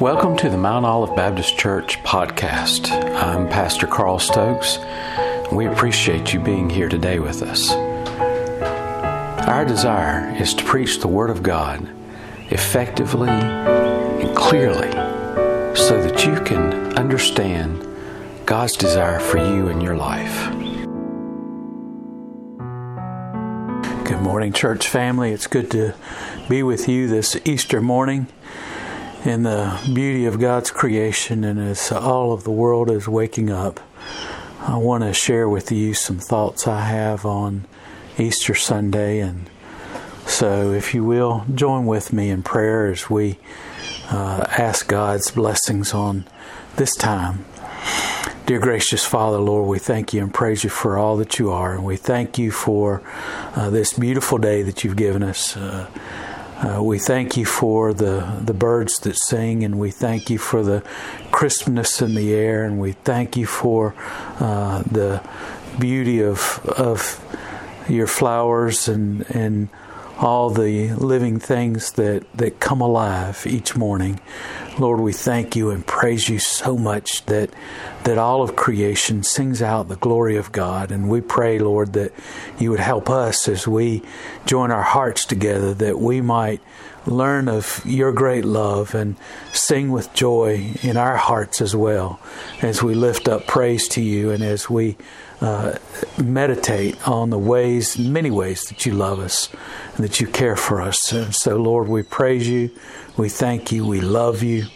Welcome to the Mount Olive Baptist Church podcast. I'm Pastor Carl Stokes. We appreciate you being here today with us. Our desire is to preach the Word of God effectively and clearly so that you can understand God's desire for you in your life. Good morning, church family. It's good to be with you this Easter morning in the beauty of God's creation and as all of the world is waking up, I want to share with you some thoughts I have on Easter Sunday. And so, if you will, join with me in prayer as we uh, ask God's blessings on this time. Dear gracious Father, Lord, we thank you and praise you for all that you are. And we thank you for uh, this beautiful day that you've given us. Uh, uh, we thank you for the, the birds that sing, and we thank you for the crispness in the air, and we thank you for uh, the beauty of of your flowers and and all the living things that, that come alive each morning. Lord, we thank you and praise you so much that that all of creation sings out the glory of God. And we pray, Lord, that you would help us as we join our hearts together, that we might learn of your great love and sing with joy in our hearts as well as we lift up praise to you and as we meditate on the ways, many ways that you love us and that you care for us. And so, Lord, we praise you, we thank you, we love you.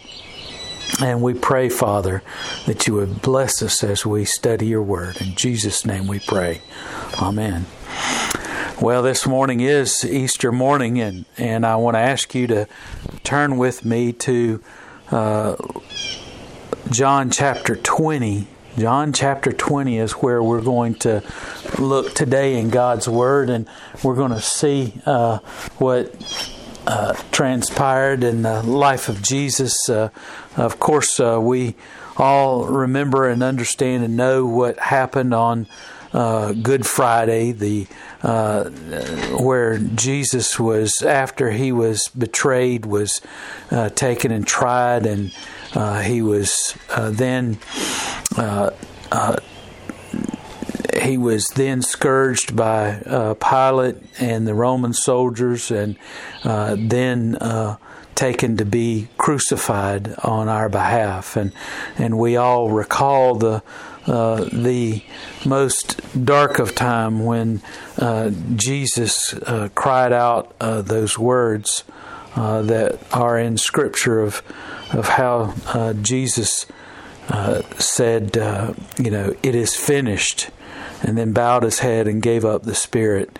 And we pray, Father, that you would bless us as we study your word. In Jesus' name we pray. Amen. Well, this morning is Easter morning, and, and I want to ask you to turn with me to uh, John chapter 20. John chapter 20 is where we're going to look today in God's Word, and we're going to see uh, what uh, transpired in the life of Jesus. Uh, of course, uh, we all remember and understand and know what happened on uh, Good Friday, the uh, where Jesus was after he was betrayed, was uh, taken and tried, and uh, he was uh, then he was then scourged by Pilate and the Roman soldiers, and then taken to be crucified on our behalf, and and we all recall the uh, the most dark of time when uh, Jesus uh, cried out uh, those words uh, that are in Scripture of of how Jesus said, you know, it is finished, and then bowed his head and gave up the spirit.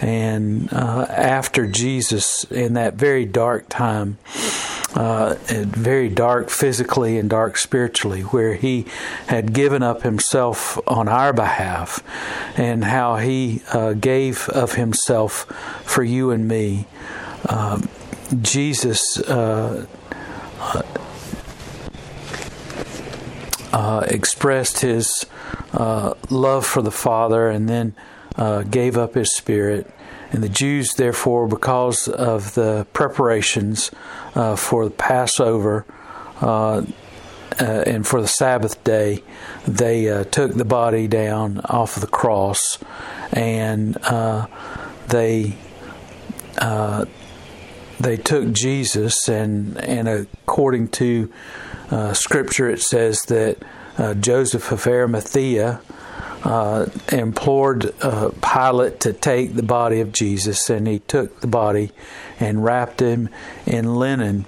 And after Jesus, in that very dark time, uh, very dark physically and dark spiritually, where he had given up himself on our behalf, and how he uh, gave of himself for you and me. Uh, Jesus uh, uh, expressed his uh, love for the Father and then gave up his spirit. And the Jews, therefore, because of the preparations uh, for the Passover uh, uh, and for the Sabbath day, they uh, took the body down off of the cross and uh, they uh, they took Jesus and and according to Scripture, it says that Joseph of Arimathea uh, implored uh, Pilate to take the body of Jesus, and he took the body and wrapped him in linen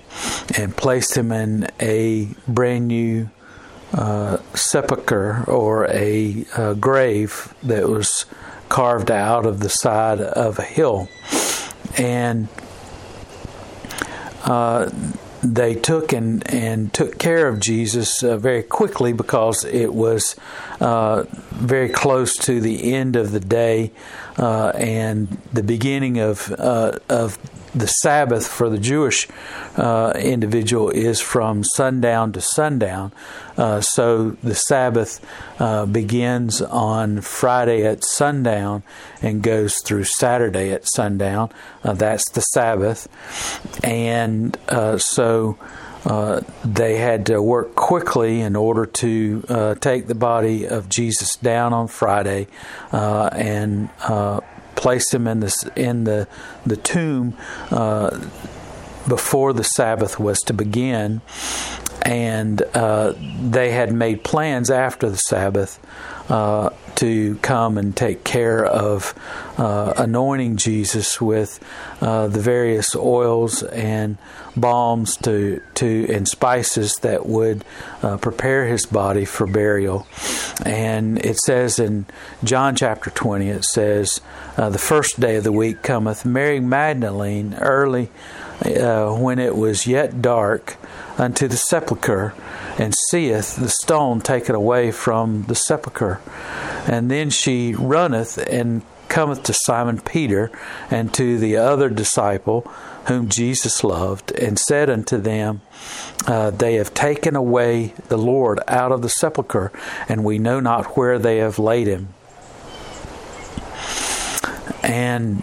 and placed him in a brand new uh, sepulcher or a uh, grave that was carved out of the side of a hill. And uh, they took and, and took care of Jesus uh, very quickly because it was uh, very close to the end of the day uh, and the beginning of uh, of the Sabbath for the Jewish uh, individual is from sundown to sundown. Uh, so the Sabbath uh, begins on Friday at sundown and goes through Saturday at sundown. Uh, that's the Sabbath. And uh, so uh, they had to work quickly in order to uh, take the body of Jesus down on Friday uh, and uh, place him in the in the the tomb uh, before the Sabbath was to begin, and uh, they had made plans after the Sabbath uh, to come and take care of uh, anointing Jesus with uh, the various oils and balms to to and spices that would uh, prepare his body for burial. And it says in John chapter twenty, it says, uh, "The first day of the week cometh Mary Magdalene early." Uh, when it was yet dark, unto the sepulchre, and seeth the stone taken away from the sepulchre. And then she runneth and cometh to Simon Peter and to the other disciple whom Jesus loved, and said unto them, uh, They have taken away the Lord out of the sepulchre, and we know not where they have laid him. And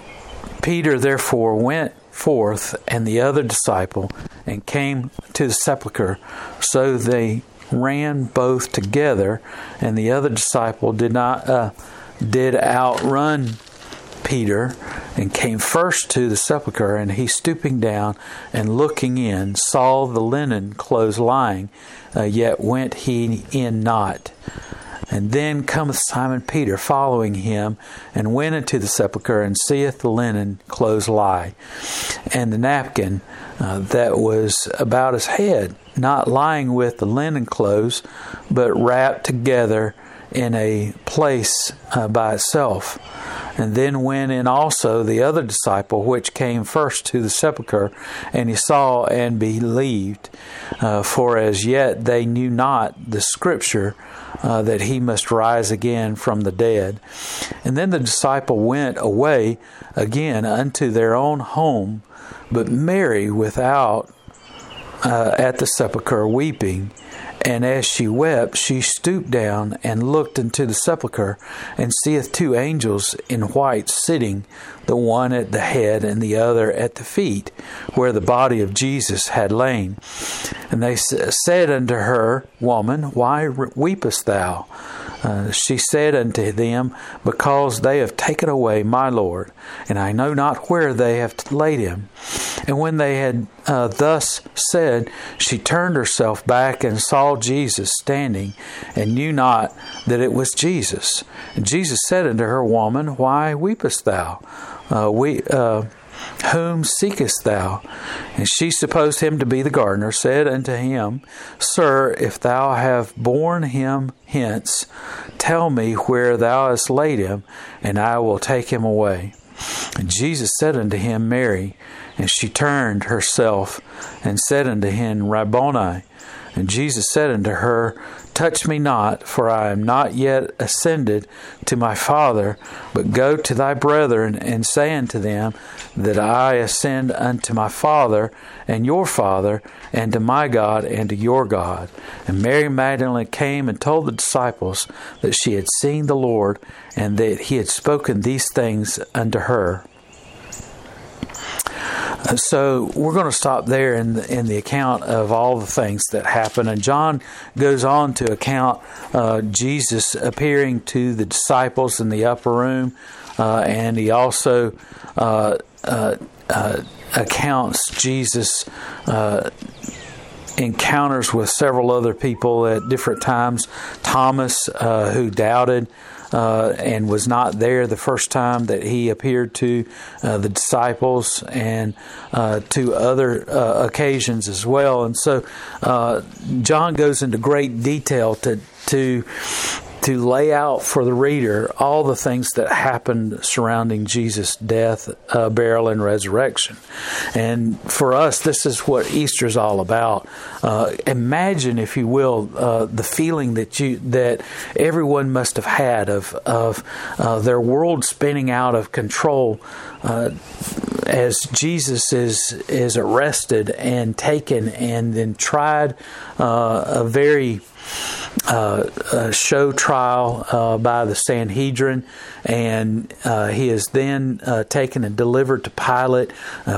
Peter therefore went forth and the other disciple and came to the sepulchre. So they ran both together, and the other disciple did not uh, did outrun Peter and came first to the sepulchre. And he stooping down and looking in saw the linen clothes lying, uh, yet went he in not. And then cometh Simon Peter following him, and went into the sepulchre, and seeth the linen clothes lie, and the napkin uh, that was about his head, not lying with the linen clothes, but wrapped together in a place uh, by itself. And then went in also the other disciple, which came first to the sepulchre, and he saw and believed. Uh, for as yet they knew not the scripture uh, that he must rise again from the dead. And then the disciple went away again unto their own home, but Mary without uh, at the sepulchre weeping. And as she wept, she stooped down and looked into the sepulchre, and seeth two angels in white sitting, the one at the head and the other at the feet, where the body of Jesus had lain. And they said unto her, Woman, why weepest thou? Uh, she said unto them, Because they have taken away my Lord, and I know not where they have laid him. And when they had uh, thus said, she turned herself back and saw Jesus standing, and knew not that it was Jesus. And Jesus said unto her, Woman, why weepest thou? Uh, we, uh, whom seekest thou? And she supposed him to be the gardener, said unto him, Sir, if thou have borne him hence, tell me where thou hast laid him, and I will take him away. And Jesus said unto him, Mary. And she turned herself and said unto him, Rabboni. And Jesus said unto her, Touch me not, for I am not yet ascended to my Father, but go to thy brethren and say unto them that I ascend unto my Father and your Father, and to my God and to your God. And Mary Magdalene came and told the disciples that she had seen the Lord, and that he had spoken these things unto her. So we're going to stop there in the, in the account of all the things that happen. And John goes on to account uh, Jesus appearing to the disciples in the upper room, uh, and he also uh, uh, uh accounts Jesus uh, encounters with several other people at different times. Thomas, who doubted uh, and was not there the first time that he appeared to uh, the disciples and uh, to other uh, occasions as well. And so uh, John goes into great detail to to to lay out for the reader all the things that happened surrounding Jesus' death, uh, burial, and resurrection. And for us, this is what Easter is all about. Uh, imagine, if you will, uh, the feeling that you that everyone must have had of of uh, their world spinning out of control uh, as Jesus is is arrested and taken and then tried uh, a very uh, a show trial uh, by the Sanhedrin, and uh, he is then uh, taken and delivered to Pilate.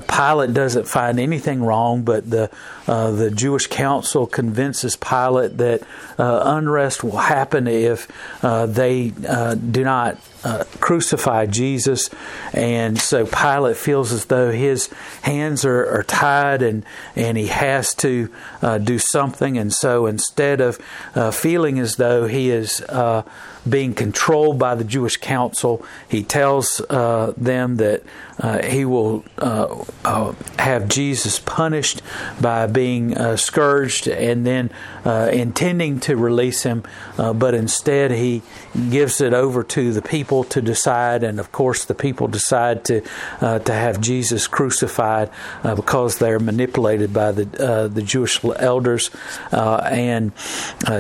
Pilate doesn't find anything wrong, but the the Jewish council convinces Pilate that unrest will happen if they do not uh, crucify Jesus, and so Pilate feels as though his hands are, are tied and and he has to uh, do something, and so instead of uh, feeling as though he is uh, being controlled by the Jewish council, he tells uh, them that uh, he will uh, uh have Jesus punished by being uh, scourged and then uh, intending to release him, but instead he gives it over to the people to decide, and of course the people decide to to have Jesus crucified because they're manipulated by the the Jewish elders, and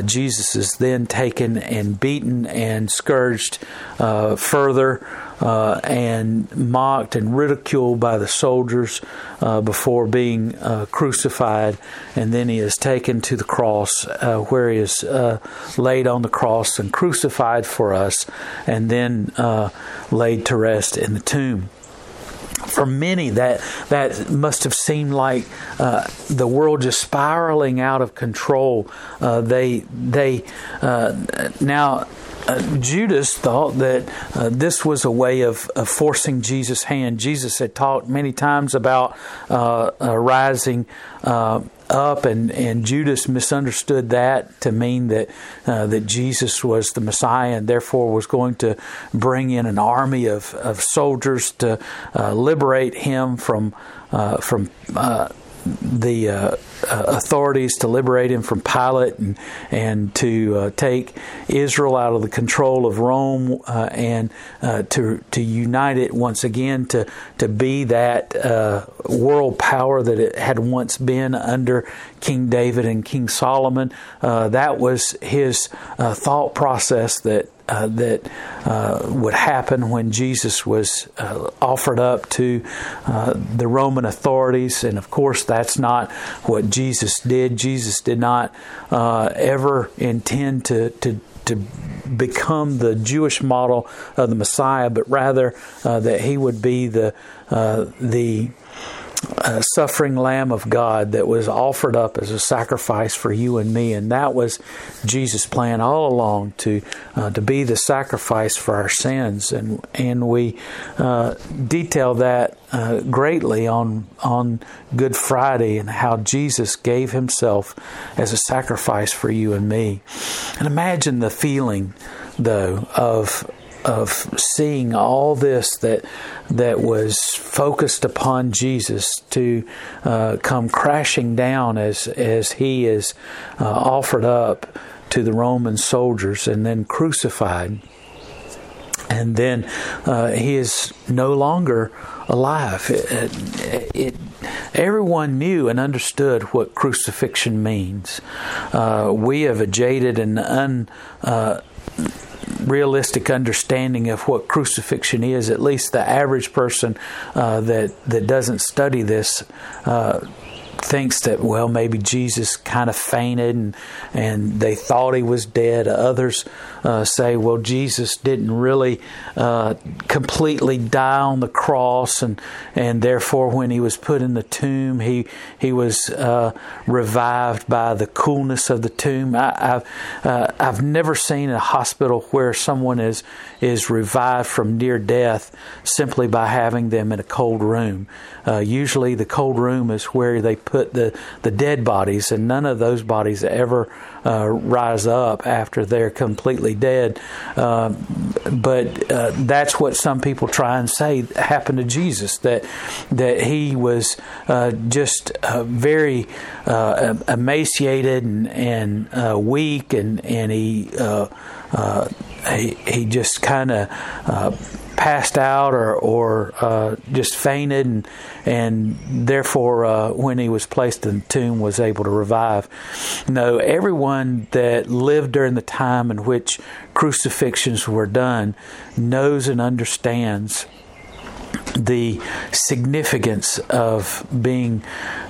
Jesus is then taken and beaten and scourged further uh, and mocked and ridiculed by the soldiers uh, before being uh, crucified. And then he is taken to the cross uh, where he is uh, laid on the cross and crucified for us, and then laid to rest in the tomb for many that that must have seemed like uh, the world just spiraling out of control. Uh, they they uh, now. Uh, Judas thought that uh, this was a way of, of, forcing Jesus' hand. Jesus had talked many times about uh, rising up, and, and Judas misunderstood that to mean that uh, that Jesus was the Messiah, and therefore was going to bring in an army of, of soldiers to uh, liberate him from uh, from uh, the uh, uh, authorities to liberate him from Pilate and and to uh, take Israel out of the control of Rome uh, and uh, to to unite it once again to to be that uh, world power that it had once been under King David and King Solomon. that was his thought process that uh, that uh, would happen when Jesus was uh, offered up to uh, the Roman authorities. And of course, that's not what Jesus did. Jesus did not uh, ever intend to, to to become the Jewish model of the Messiah, but rather uh, that he would be the the suffering Lamb of God that was offered up as a sacrifice for you and me, and that was Jesus' plan all along to uh, to be the sacrifice for our sins, and and we uh, detail that uh, greatly on on Good Friday and how Jesus gave Himself as a sacrifice for you and me, and imagine the feeling though of of seeing all this that that was focused upon Jesus to uh, come crashing down as as he is uh, offered up to the Roman soldiers and then crucified, and then uh, he is no longer alive. It, it, everyone knew and understood what crucifixion means. Uh, we have a jaded and un uh, realistic understanding of what crucifixion is. At least the average person uh, that that doesn't study this uh, thinks that well maybe Jesus kind of fainted and and they thought he was dead. Others uh, say well Jesus didn't really uh, completely die on the cross and and therefore when he was put in the tomb he he was uh, revived by the coolness of the tomb. I, have uh, I've never seen a hospital where someone is is revived from near death simply by having them in a cold room. Uh, usually the cold room is where they put the, the dead bodies, and none of those bodies ever uh, rise up after they're completely dead. Uh, but uh, that's what some people try and say happened to Jesus that that he was uh, just uh, very emaciated and, and weak, and and he he, he just kind of passed out or, or uh, just fainted, and, and therefore, uh, when he was placed in the tomb, was able to revive. No, everyone that lived during the time in which crucifixions were done knows and understands the significance of being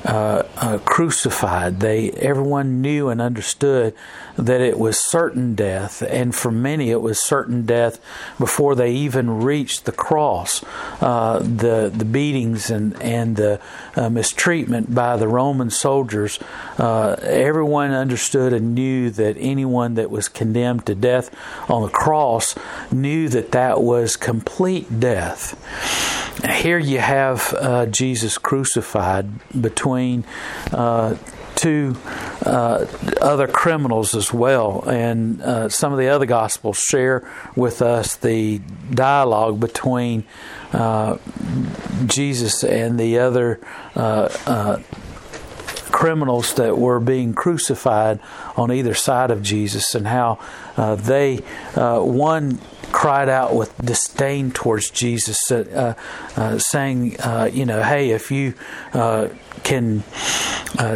uh, uh, crucified. They everyone knew and understood that it was certain death, and for many it was certain death before they even reached the cross. Uh, the the beatings and and the uh, mistreatment by the Roman soldiers. Uh, everyone understood and knew that anyone that was condemned to death on the cross knew that that was complete death. Here you have uh, Jesus crucified between uh, two uh, other criminals as well. And uh, some of the other Gospels share with us the dialogue between uh, Jesus and the other uh, uh, criminals that were being crucified on either side of Jesus, and how uh, they, one cried out with disdain towards Jesus, uh, uh saying, uh, you know, hey, if you uh, can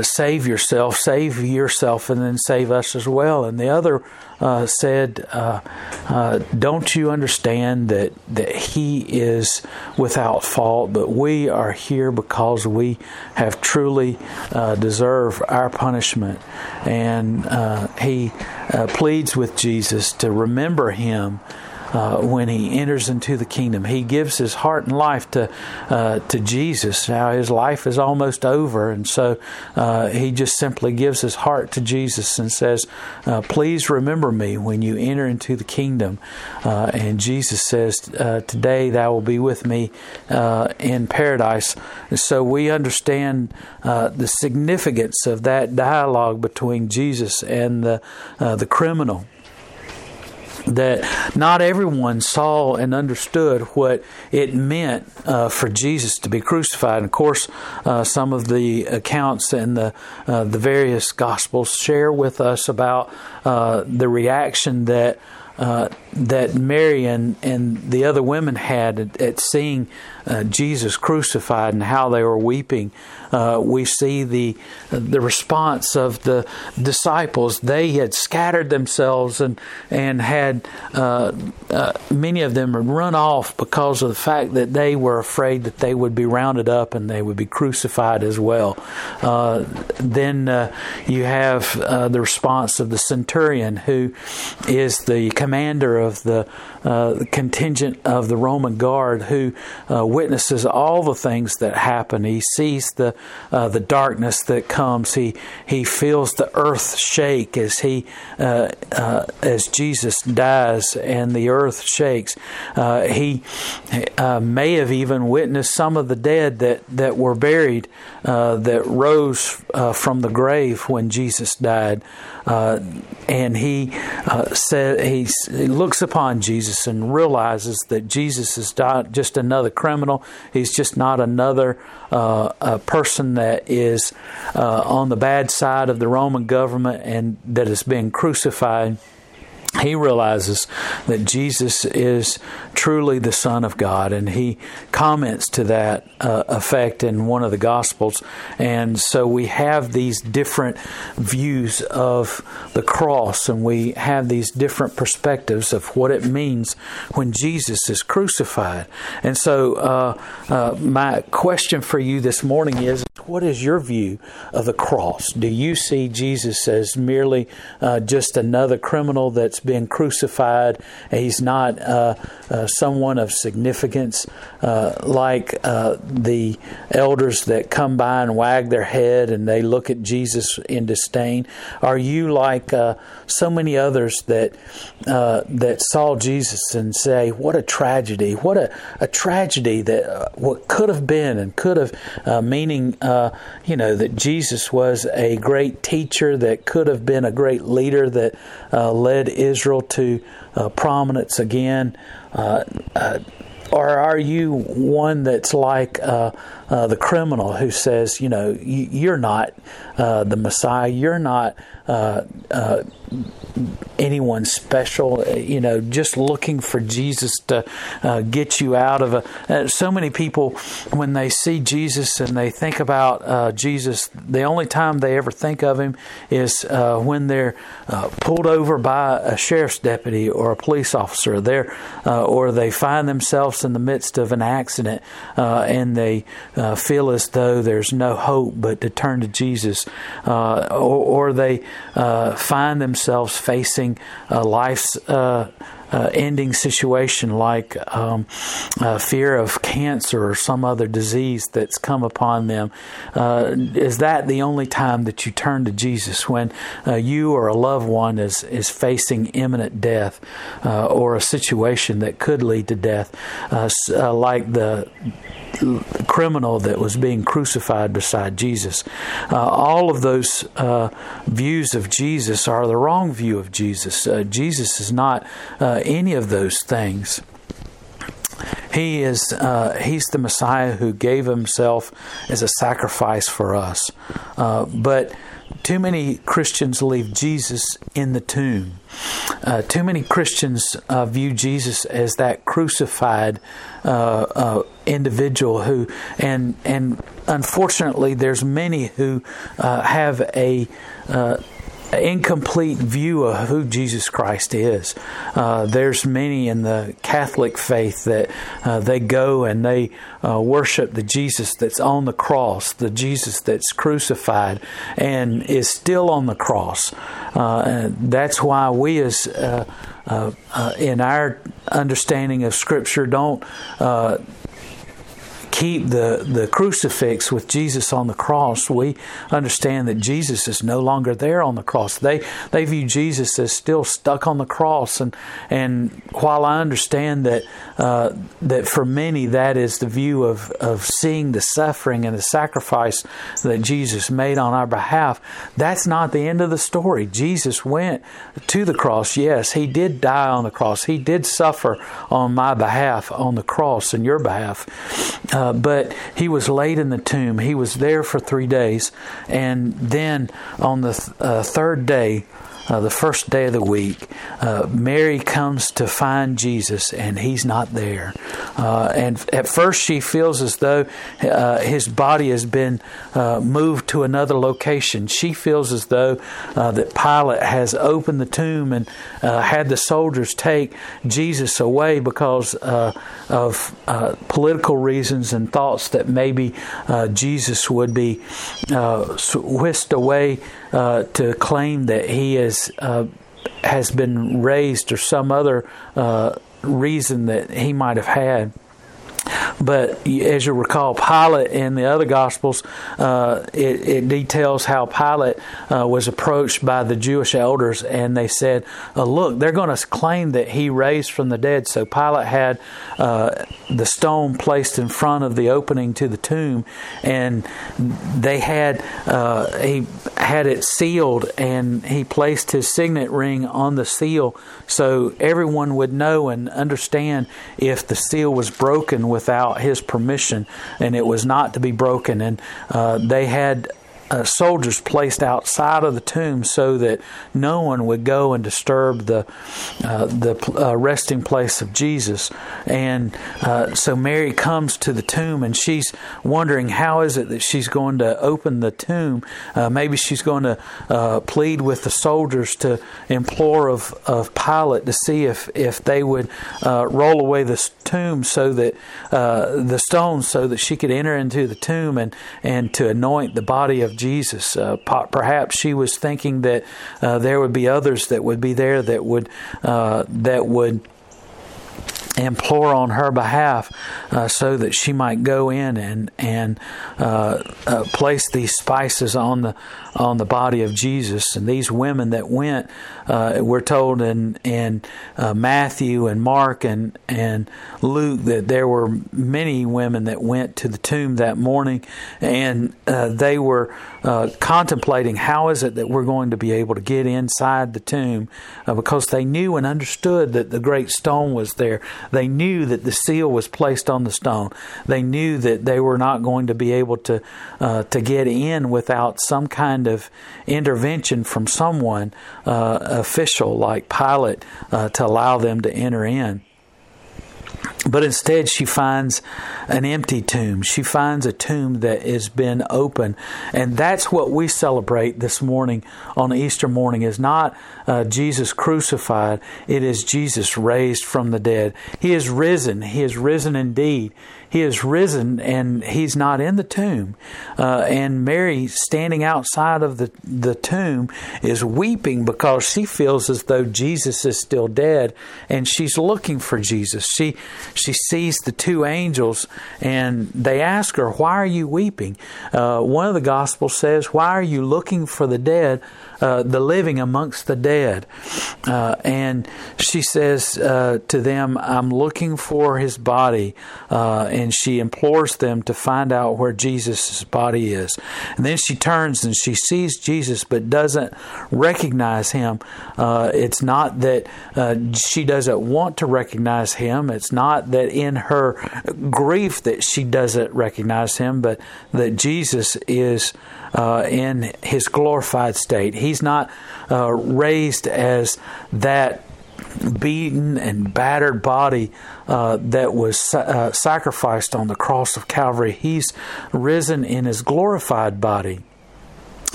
save yourself, save yourself, and then save us as well. And the other uh, said, uh, uh, "Don't you understand that that He is without fault, but we are here because we have truly uh, deserved our punishment." And uh, he uh, pleads with Jesus to remember him uh, when he enters into the kingdom. He gives his heart and life to uh, to Jesus. Now his life is almost over, and so uh, he just simply gives his heart to Jesus and says, uh, "Please remember me when you enter into the kingdom." Uh, and Jesus says, "Today thou will be with me in paradise." And so we understand the significance of that dialogue between Jesus and the the criminal that not everyone saw and understood what it meant uh, for Jesus to be crucified. And of course, uh, some of the accounts and the uh, the various gospels share with us about uh, the reaction that. That Mary and, and the other women had at, at seeing uh, Jesus crucified and how they were weeping. Uh, we see the the response of the disciples. They had scattered themselves and and had uh, uh many of them had run off because of the fact that they were afraid that they would be rounded up and they would be crucified as well. Uh, then uh, you have the response of the centurion, who is the commander of the uh, contingent of the Roman guard who uh, witnesses all the things that happen. He sees the uh, the darkness that comes. He he feels the earth shake as he uh, uh, as Jesus dies and the earth shakes. He may have even witnessed some of the dead that that were buried that rose from the grave when Jesus died. and he said he, he looks upon Jesus and realizes that Jesus is not just another criminal. He's just not another uh, person that is uh, on the bad side of the Roman government and that is being crucified he realizes that Jesus is truly the Son of God, and he comments to that uh, effect in one of the Gospels. And so we have these different views of the cross, and we have these different perspectives of what it means when Jesus is crucified. And so, uh, uh, my question for you this morning is what is your view of the cross? Do you see Jesus as merely uh, just another criminal that's been crucified? He's not uh, uh, someone of significance uh, like uh, the elders that come by and wag their head and they look at Jesus in disdain. Are you like uh, so many others that that saw Jesus and say, "What a tragedy! What a, a tragedy that what could have been and could have," meaning you know, that Jesus was a great teacher that could have been a great leader that uh, led Israel to uh, prominence again. Uh, uh, or are you one that's like uh, uh, the criminal who says, you know, you're not uh, the Messiah, you're not anyone special, uh, you know, just looking for Jesus to uh, get you out of a. Uh, so many people, when they see Jesus and they think about uh, Jesus, the only time they ever think of him is uh, when they're uh, pulled over by a sheriff's deputy or a police officer. There, or they find themselves in the midst of an accident and they uh, feel as though there's no hope but to turn to Jesus, uh, or, or, they uh, find themselves facing life's uh, ending situation like um, uh, fear of cancer or some other disease that's come upon them. Uh, is that the only time that you turn to Jesus when uh, you or a loved one is, is facing imminent death uh, or a situation that could lead to death, uh, like the criminal that was being crucified beside Jesus. Uh, all of those uh, views of Jesus are the wrong view of Jesus. Uh, Jesus is not any of those things. He is uh, he's the Messiah who gave himself as a sacrifice for us. Uh, but too many Christians leave Jesus in the tomb. Uh, too many Christians uh, view Jesus as that crucified uh, uh individual who, and and unfortunately, there's many who have a incomplete view of who Jesus Christ is. Uh, there's many in the Catholic faith that uh, they go and they uh, worship the Jesus that's on the cross, the Jesus that's crucified and is still on the cross. Uh, that's why we, as uh, uh, in our understanding of Scripture, don't keep the, the crucifix with Jesus on the cross, we understand that Jesus is no longer there on the cross. They they view Jesus as still stuck on the cross, and and while I understand that uh, that for many that is the view of of seeing the suffering and the sacrifice that Jesus made on our behalf, that's not the end of the story. Jesus went to the cross. Yes, he did die on the cross. He did suffer on my behalf on the cross and your behalf. Uh, uh, but he was laid in the tomb. He was there for three days. And then on the th- uh, third day, uh, the first day of the week, uh, Mary comes to find Jesus and he's not there. Uh, and at first, she feels as though uh, his body has been uh, moved to another location. She feels as though uh, that Pilate has opened the tomb and had the soldiers take Jesus away because of political reasons and thoughts that maybe Jesus would be whisked away to claim that he is uh, has been raised or some other uh, reason that he might have had. But as you recall, Pilate in the other Gospels, uh, it, it, details how Pilate uh, was approached by the Jewish elders, and they said, uh, "Look, they're going to claim that he raised from the dead." So Pilate had uh, the stone placed in front of the opening to the tomb, and they had uh, he had it sealed, and he placed his signet ring on the seal, so everyone would know and understand if the seal was broken without his permission, and it was not to be broken. And uh, they had uh, soldiers placed outside of the tomb so that no one would go and disturb the uh, the uh, resting place of Jesus. And uh, so Mary comes to the tomb and she's wondering how is it that she's going to open the tomb. Uh, maybe she's going to uh, plead with the soldiers to implore of, of Pilate to see if if they would roll away the tomb so that the stones so that she could enter into the tomb and and to anoint the body of Jesus. Uh, perhaps she was thinking that uh, there would be others that would be there that would uh, that would implore on her behalf uh, so that she might go in and and uh, uh, place these spices on the on the body of Jesus. And these women that went uh, we're told in in uh, Matthew and Mark and and Luke that there were many women that went to the tomb that morning. And uh, they were contemplating how is it that we're going to be able to get inside the tomb because they knew and understood that the great stone was there. They knew that the seal was placed on the stone. They knew that they were not going to be able to uh, to get in without some kind of intervention from someone uh, official like Pilate uh, to allow them to enter in. But instead, she finds an empty tomb. She finds a tomb that has been open. And that's what we celebrate this morning on Easter morning is not uh, Jesus crucified, it is Jesus raised from the dead. He is risen. He is risen indeed. He is risen and he's not in the tomb. Uh, and Mary, standing outside of the, the tomb, is weeping because she feels as though Jesus is still dead and she's looking for Jesus. She, she sees the two angels and they ask her, Why are you weeping? Uh, one of the Gospels says, Why are you looking for the dead? Uh, the living amongst the dead. Uh, and she says uh, to them, I'm looking for his body. Uh, and she implores them to find out where Jesus' body is. And then she turns and she sees Jesus but doesn't recognize him. Uh, it's not that she doesn't want to recognize him, it's not that in her grief that she doesn't recognize him, but that Jesus is in his glorified state. He's not uh, raised as that beaten and battered body uh, that was uh, sacrificed on the cross of Calvary. He's risen in his glorified body.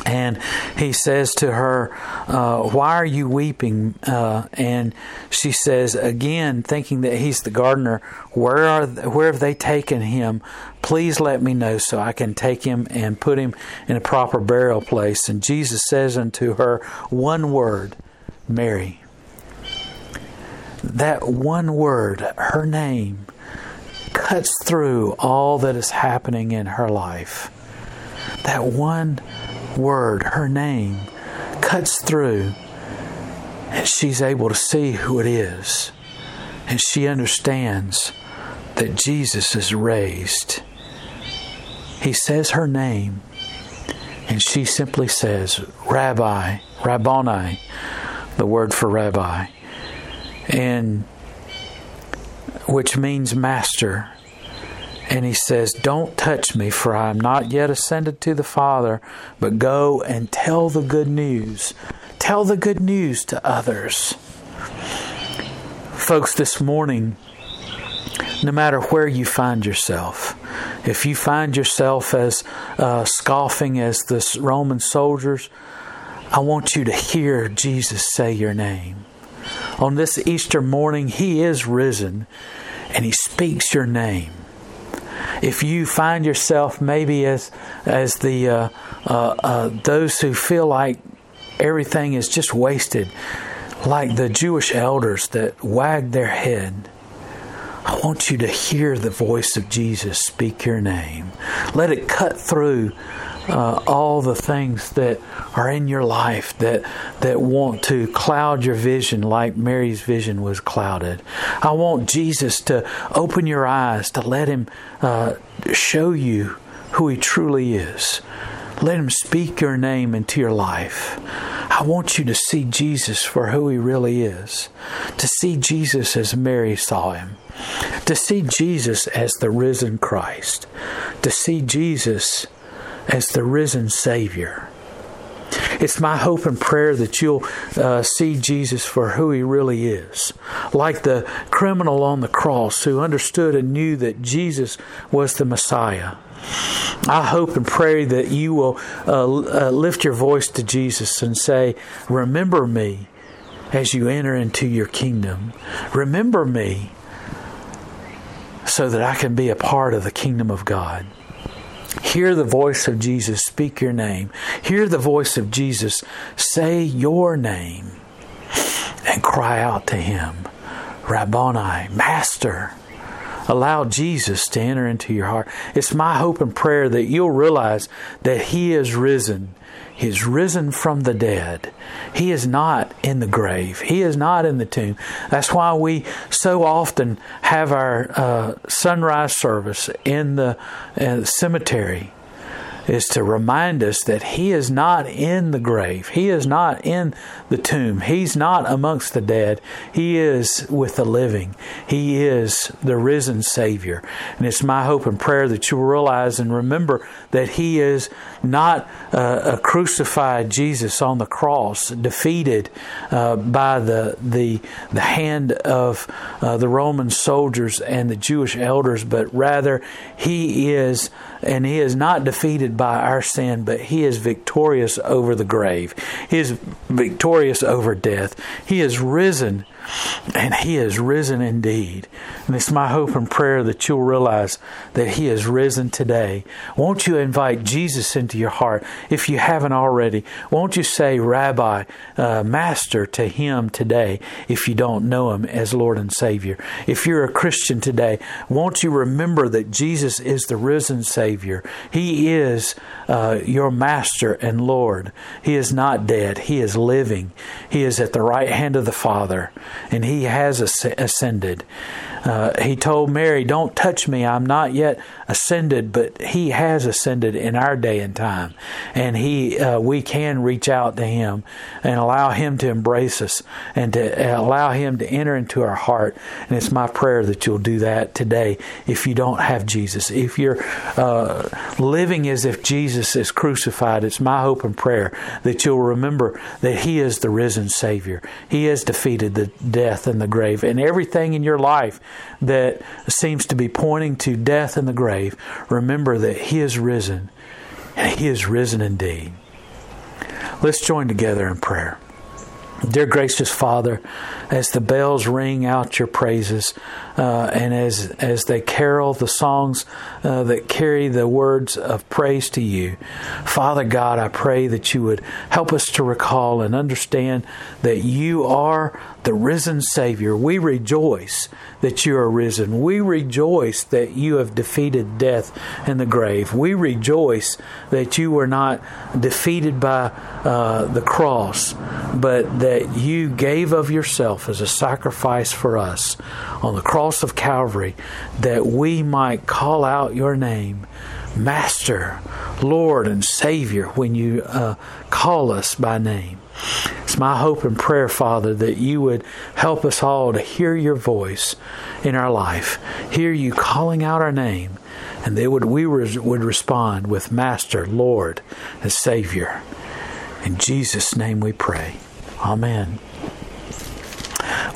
And he says to her, uh, Why are you weeping? Uh, and she says, again, thinking that he's the gardener, Where, are, where have they taken him? Please let me know so I can take him and put him in a proper burial place. And Jesus says unto her, One word, Mary. That one word, her name, cuts through all that is happening in her life. That one word, her name, cuts through, and she's able to see who it is. And she understands that Jesus is raised. He says her name, and she simply says, Rabbi, Rabboni, the word for rabbi, and which means master. And he says, Don't touch me, for I am not yet ascended to the Father, but go and tell the good news. Tell the good news to others. Folks, this morning, no matter where you find yourself, if you find yourself as uh, scoffing as the Roman soldiers, I want you to hear Jesus say your name. On this Easter morning, He is risen and He speaks your name if you find yourself maybe as as the uh, uh, uh, those who feel like everything is just wasted, like the Jewish elders that wagged their head. I want you to hear the voice of Jesus speak your name. Let it cut through uh, all the things that are in your life that that want to cloud your vision like Mary's vision was clouded. I want Jesus to open your eyes to let him uh, show you who he truly is. Let him speak your name into your life. I want you to see Jesus for who he really is. To see Jesus as Mary saw him. To see Jesus as the risen Christ. To see Jesus as the risen Savior. It's my hope and prayer that you'll uh, see Jesus for who he really is. Like the criminal on the cross who understood and knew that Jesus was the Messiah. I hope and pray that you will uh, uh, lift your voice to Jesus and say, Remember me as you enter into your kingdom. Remember me so that I can be a part of the kingdom of God. Hear the voice of Jesus speak your name. Hear the voice of Jesus say your name and cry out to him, Rabboni, Master. Allow Jesus to enter into your heart. It's my hope and prayer that you'll realize that He is risen he is risen from the dead. He is not in the grave. He is not in the tomb. That's why we so often have our uh, sunrise service in the uh, cemetery is to remind us that He is not in the grave. He is not in the tomb. He's not amongst the dead. He is with the living. He is the risen Savior. And it's my hope and prayer that you realize and remember that He is not a crucified Jesus on the cross, defeated uh, by the, the, the hand of uh, the Roman soldiers and the Jewish elders, but rather He is, and He is not defeated by our sin, but He is victorious over the grave. He is victorious over death. He is risen and He is risen indeed. And it's my hope and prayer that you'll realize that He is risen today. Won't you invite Jesus into your heart if you haven't already? Won't you say, Rabbi, uh, Master to Him today if you don't know Him as Lord and Savior? If you're a Christian today, won't you remember that Jesus is the risen Savior? He is uh, your Master and Lord. He is not dead, He is living. He is at the right hand of the Father, and He has ascended. Uh, he told Mary, Don't touch me, I'm not yet ascended, but he has ascended in our day and time. And he, uh, we can reach out to him and allow him to embrace us and to allow him to enter into our heart. And it's my prayer that you'll do that today if you don't have Jesus. If you're uh, living as if Jesus is crucified, it's my hope and prayer that you'll remember that he is the risen Savior. He has defeated the death and the grave. And everything in your life that seems to be pointing to death and the grave, remember that He is risen, and He is risen indeed. Let's join together in prayer. Dear gracious Father, as the bells ring out your praises, uh, and as as they carol the songs uh, that carry the words of praise to you, Father God, I pray that you would help us to recall and understand that you are the risen Savior. We rejoice that you are risen. We rejoice that you have defeated death and the grave. We rejoice that you were not defeated by uh, the cross, but that you gave of yourself as a sacrifice for us on the cross of Calvary, that we might call out your name. Master, Lord, and Savior when you uh, call us by name. It's my hope and prayer, Father, that you would help us all to hear your voice in our life, hear you calling out our name, and that we would respond with Master, Lord, and Savior. In Jesus' name we pray. Amen.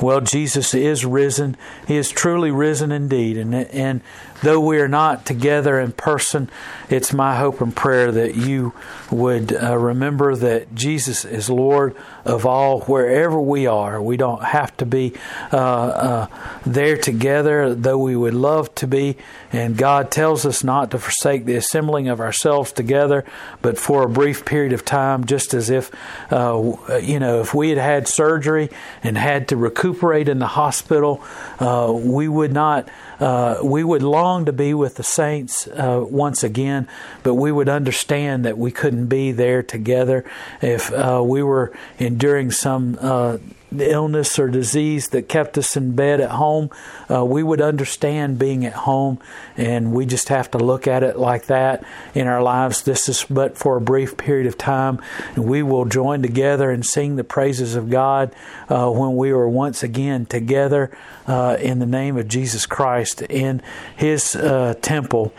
Well, Jesus is risen. He is truly risen indeed. And, and though we are not together in person, it's my hope and prayer that you would uh, remember that Jesus is Lord of all wherever we are. We don't have to be uh, uh, there together, though we would love to be. And God tells us not to forsake the assembling of ourselves together, but for a brief period of time, just as if, uh, you know, if we had had surgery and had to recuperate in the hospital, uh, we would not uh, we would long to be with the saints uh, once again, but we would understand that we couldn't be there together if uh, we were enduring some uh, illness or disease that kept us in bed at home, uh, we would understand being at home, and we just have to look at it like that in our lives. This is but for a brief period of time, and we will join together and sing the praises of God uh, when we are once again together uh, in the name of Jesus Christ in His uh, temple,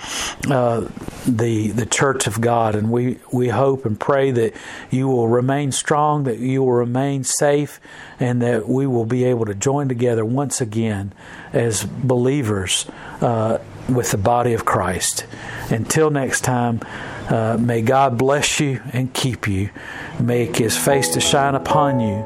uh, the the Church of God, and we we hope and pray that you will remain strong, that you will remain safe and that we will be able to join together once again as believers uh, with the body of Christ. Until next time, uh, may God bless you and keep you, make his face to shine upon you